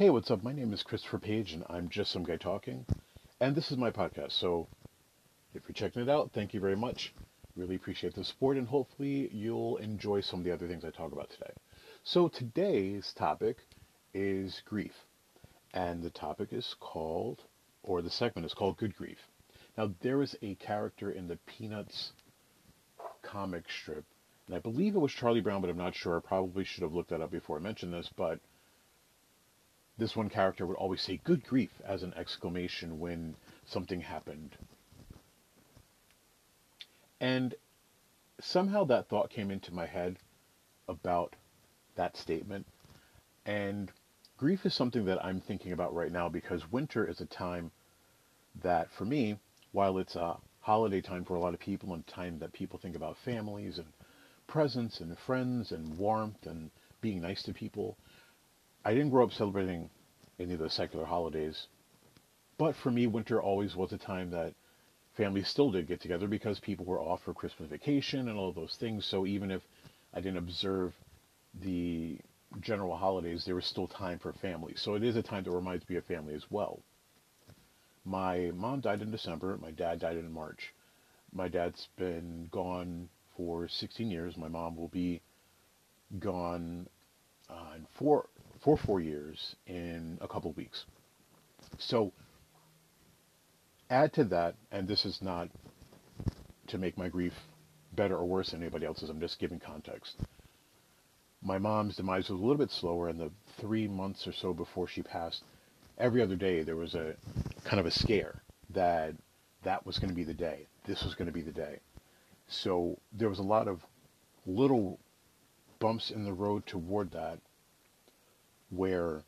Hey, what's up? My name is Christopher Page, and I'm just some guy talking. And this is my podcast. So if you're checking it out, thank you very much. Really appreciate the support, and hopefully you'll enjoy some of the other things I talk about today. So today's topic is grief. And the topic is called, or the segment is called Good Grief. Now, there is a character in the Peanuts comic strip, and I believe it was Charlie Brown, but I'm not sure. I probably should have looked that up before I mentioned this, but this one character would always say good grief as an exclamation when something happened. And somehow that thought came into my head about that statement. And grief is something that I'm thinking about right now because winter is a time that, for me, while it's a holiday time for a lot of people and time that people think about families and presents and friends and warmth and being nice to people, I didn't grow up celebrating any of the secular holidays. But for me, winter always was a time that families still did get together because people were off for Christmas vacation and all those things. So even if I didn't observe the general holidays, there was still time for family. So it is a time that reminds me of family as well. My mom died in December. My dad died in March. My dad's been gone for 16 years. My mom will be gone uh, in four for four years in a couple weeks. So add to that, and this is not to make my grief better or worse than anybody else's, I'm just giving context. My mom's demise was a little bit slower, and the three months or so before she passed, every other day there was a kind of a scare that that was going to be the day. This was going to be the day. So there was a lot of little bumps in the road toward that where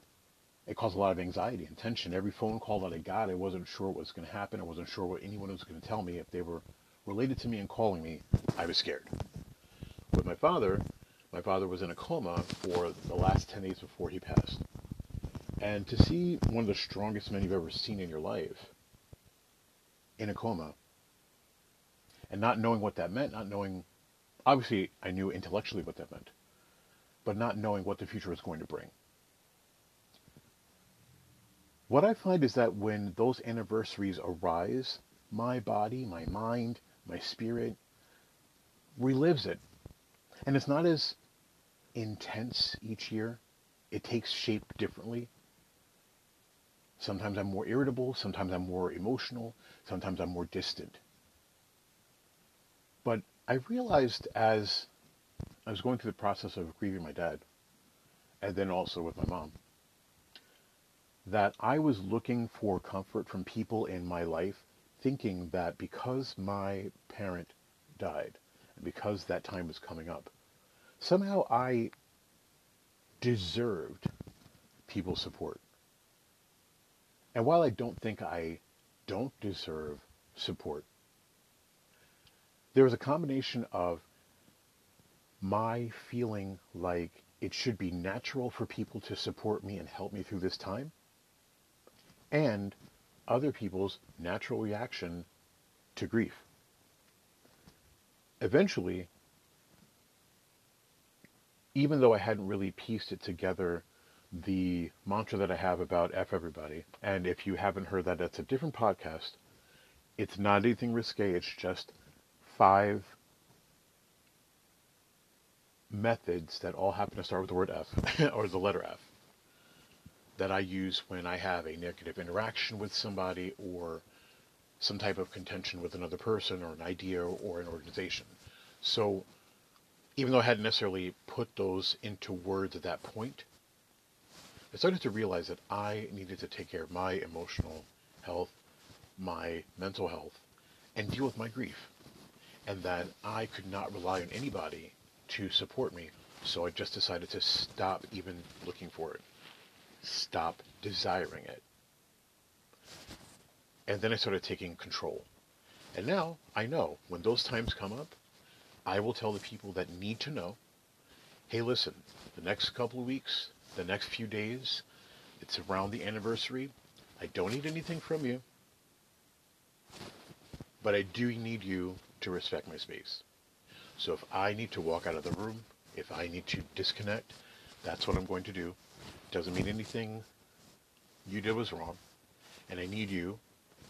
it caused a lot of anxiety and tension. Every phone call that I got, I wasn't sure what was going to happen. I wasn't sure what anyone was going to tell me. If they were related to me and calling me, I was scared. With my father, my father was in a coma for the last 10 days before he passed. And to see one of the strongest men you've ever seen in your life in a coma, and not knowing what that meant, not knowing, obviously, I knew intellectually what that meant, but not knowing what the future was going to bring. What I find is that when those anniversaries arise, my body, my mind, my spirit relives it. And it's not as intense each year. It takes shape differently. Sometimes I'm more irritable, sometimes I'm more emotional, sometimes I'm more distant. But I realized as I was going through the process of grieving my dad, and then also with my mom, that I was looking for comfort from people in my life, thinking that because my parent died, and because that time was coming up, somehow I deserved people's support. And while I don't think I don't deserve support, there was a combination of my feeling like it should be natural for people to support me and help me through this time, and other people's natural reaction to grief. Eventually, even though I hadn't really pieced it together, the mantra that I have about F everybody, and if you haven't heard that, that's a different podcast. It's not anything risque, it's just five methods that all happen to start with the word F, or the letter F that I use when I have a negative interaction with somebody or some type of contention with another person or an idea or an organization. So even though I hadn't necessarily put those into words at that point, I started to realize that I needed to take care of my emotional health, my mental health, and deal with my grief. And that I could not rely on anybody to support me. So I just decided to stop even looking for it stop desiring it. And then I started taking control. And now I know when those times come up, I will tell the people that need to know hey, listen, the next couple of weeks, the next few days, it's around the anniversary. I don't need anything from you, but I do need you to respect my space. So if I need to walk out of the room, if I need to disconnect, that's what I'm going to do. Doesn't mean anything you did was wrong, and I need you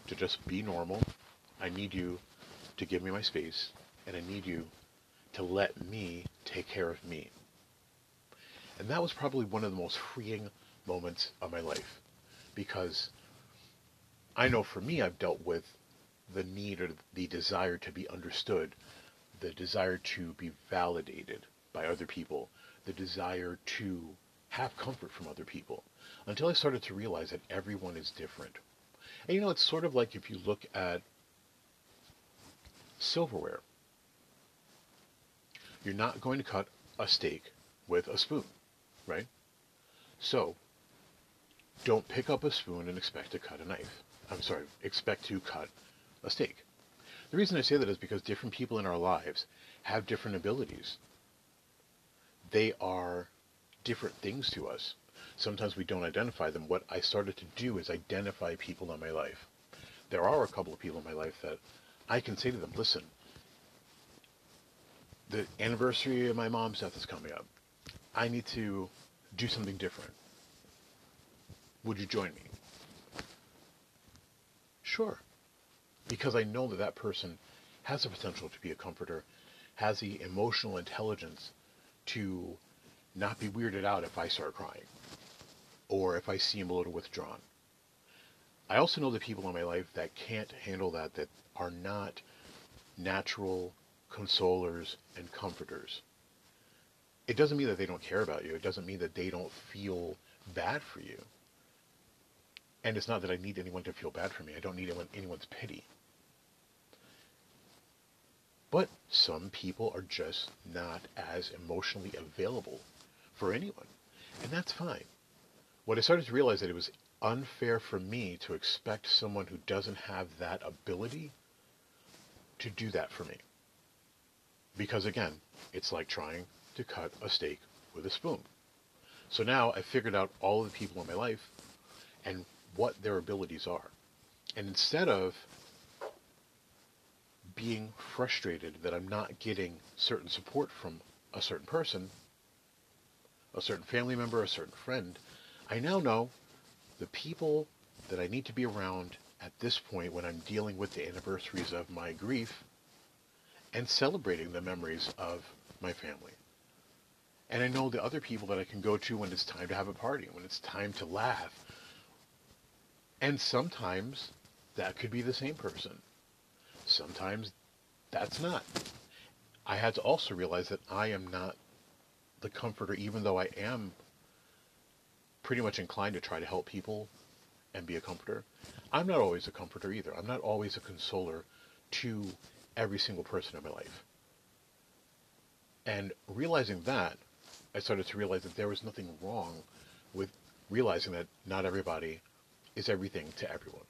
to just be normal. I need you to give me my space, and I need you to let me take care of me. And that was probably one of the most freeing moments of my life because I know for me, I've dealt with the need or the desire to be understood, the desire to be validated by other people, the desire to have comfort from other people, until I started to realize that everyone is different. And you know, it's sort of like if you look at silverware, you're not going to cut a steak with a spoon, right? So, don't pick up a spoon and expect to cut a knife. I'm sorry, expect to cut a steak. The reason I say that is because different people in our lives have different abilities. They are different things to us. Sometimes we don't identify them. What I started to do is identify people in my life. There are a couple of people in my life that I can say to them, listen, the anniversary of my mom's death is coming up. I need to do something different. Would you join me? Sure. Because I know that that person has the potential to be a comforter, has the emotional intelligence to not be weirded out if I start crying or if I seem a little withdrawn. I also know the people in my life that can't handle that, that are not natural consolers and comforters. It doesn't mean that they don't care about you. It doesn't mean that they don't feel bad for you. And it's not that I need anyone to feel bad for me. I don't need anyone, anyone's pity. But some people are just not as emotionally available for anyone. And that's fine. What I started to realize that it was unfair for me to expect someone who doesn't have that ability to do that for me. Because again, it's like trying to cut a steak with a spoon. So now I figured out all the people in my life and what their abilities are. And instead of being frustrated that I'm not getting certain support from a certain person, a certain family member, a certain friend, I now know the people that I need to be around at this point when I'm dealing with the anniversaries of my grief and celebrating the memories of my family. And I know the other people that I can go to when it's time to have a party, when it's time to laugh, and sometimes that could be the same person. Sometimes that's not. I had to also realize that I am not the comforter, even though I am pretty much inclined to try to help people and be a comforter. I'm not always a comforter either. I'm not always a consoler to every single person in my life. And realizing that, I started to realize that there was nothing wrong with realizing that not everybody is everything to everyone.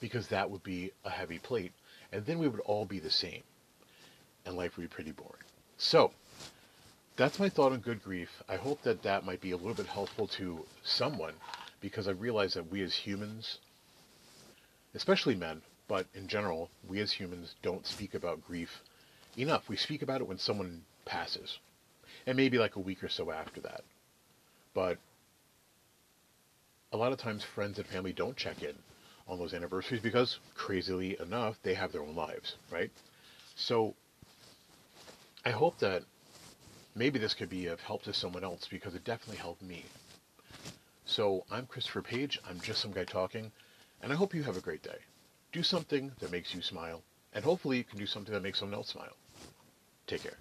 Because that would be a heavy plate, and then we would all be the same, and life would be pretty boring. So, that's my thought on good grief. I hope that that might be a little bit helpful to someone, because I realize that we as humans, especially men, but in general, we as humans don't speak about grief enough. We speak about it when someone passes, and maybe like a week or so after that. But a lot of times friends and family don't check in on those anniversaries because, crazily enough, they have their own lives, right? So I hope that maybe this could be of help to someone else because it definitely helped me. So I'm Christopher Page. I'm just some guy talking, and I hope you have a great day. Do something that makes you smile, and hopefully you can do something that makes someone else smile. Take care.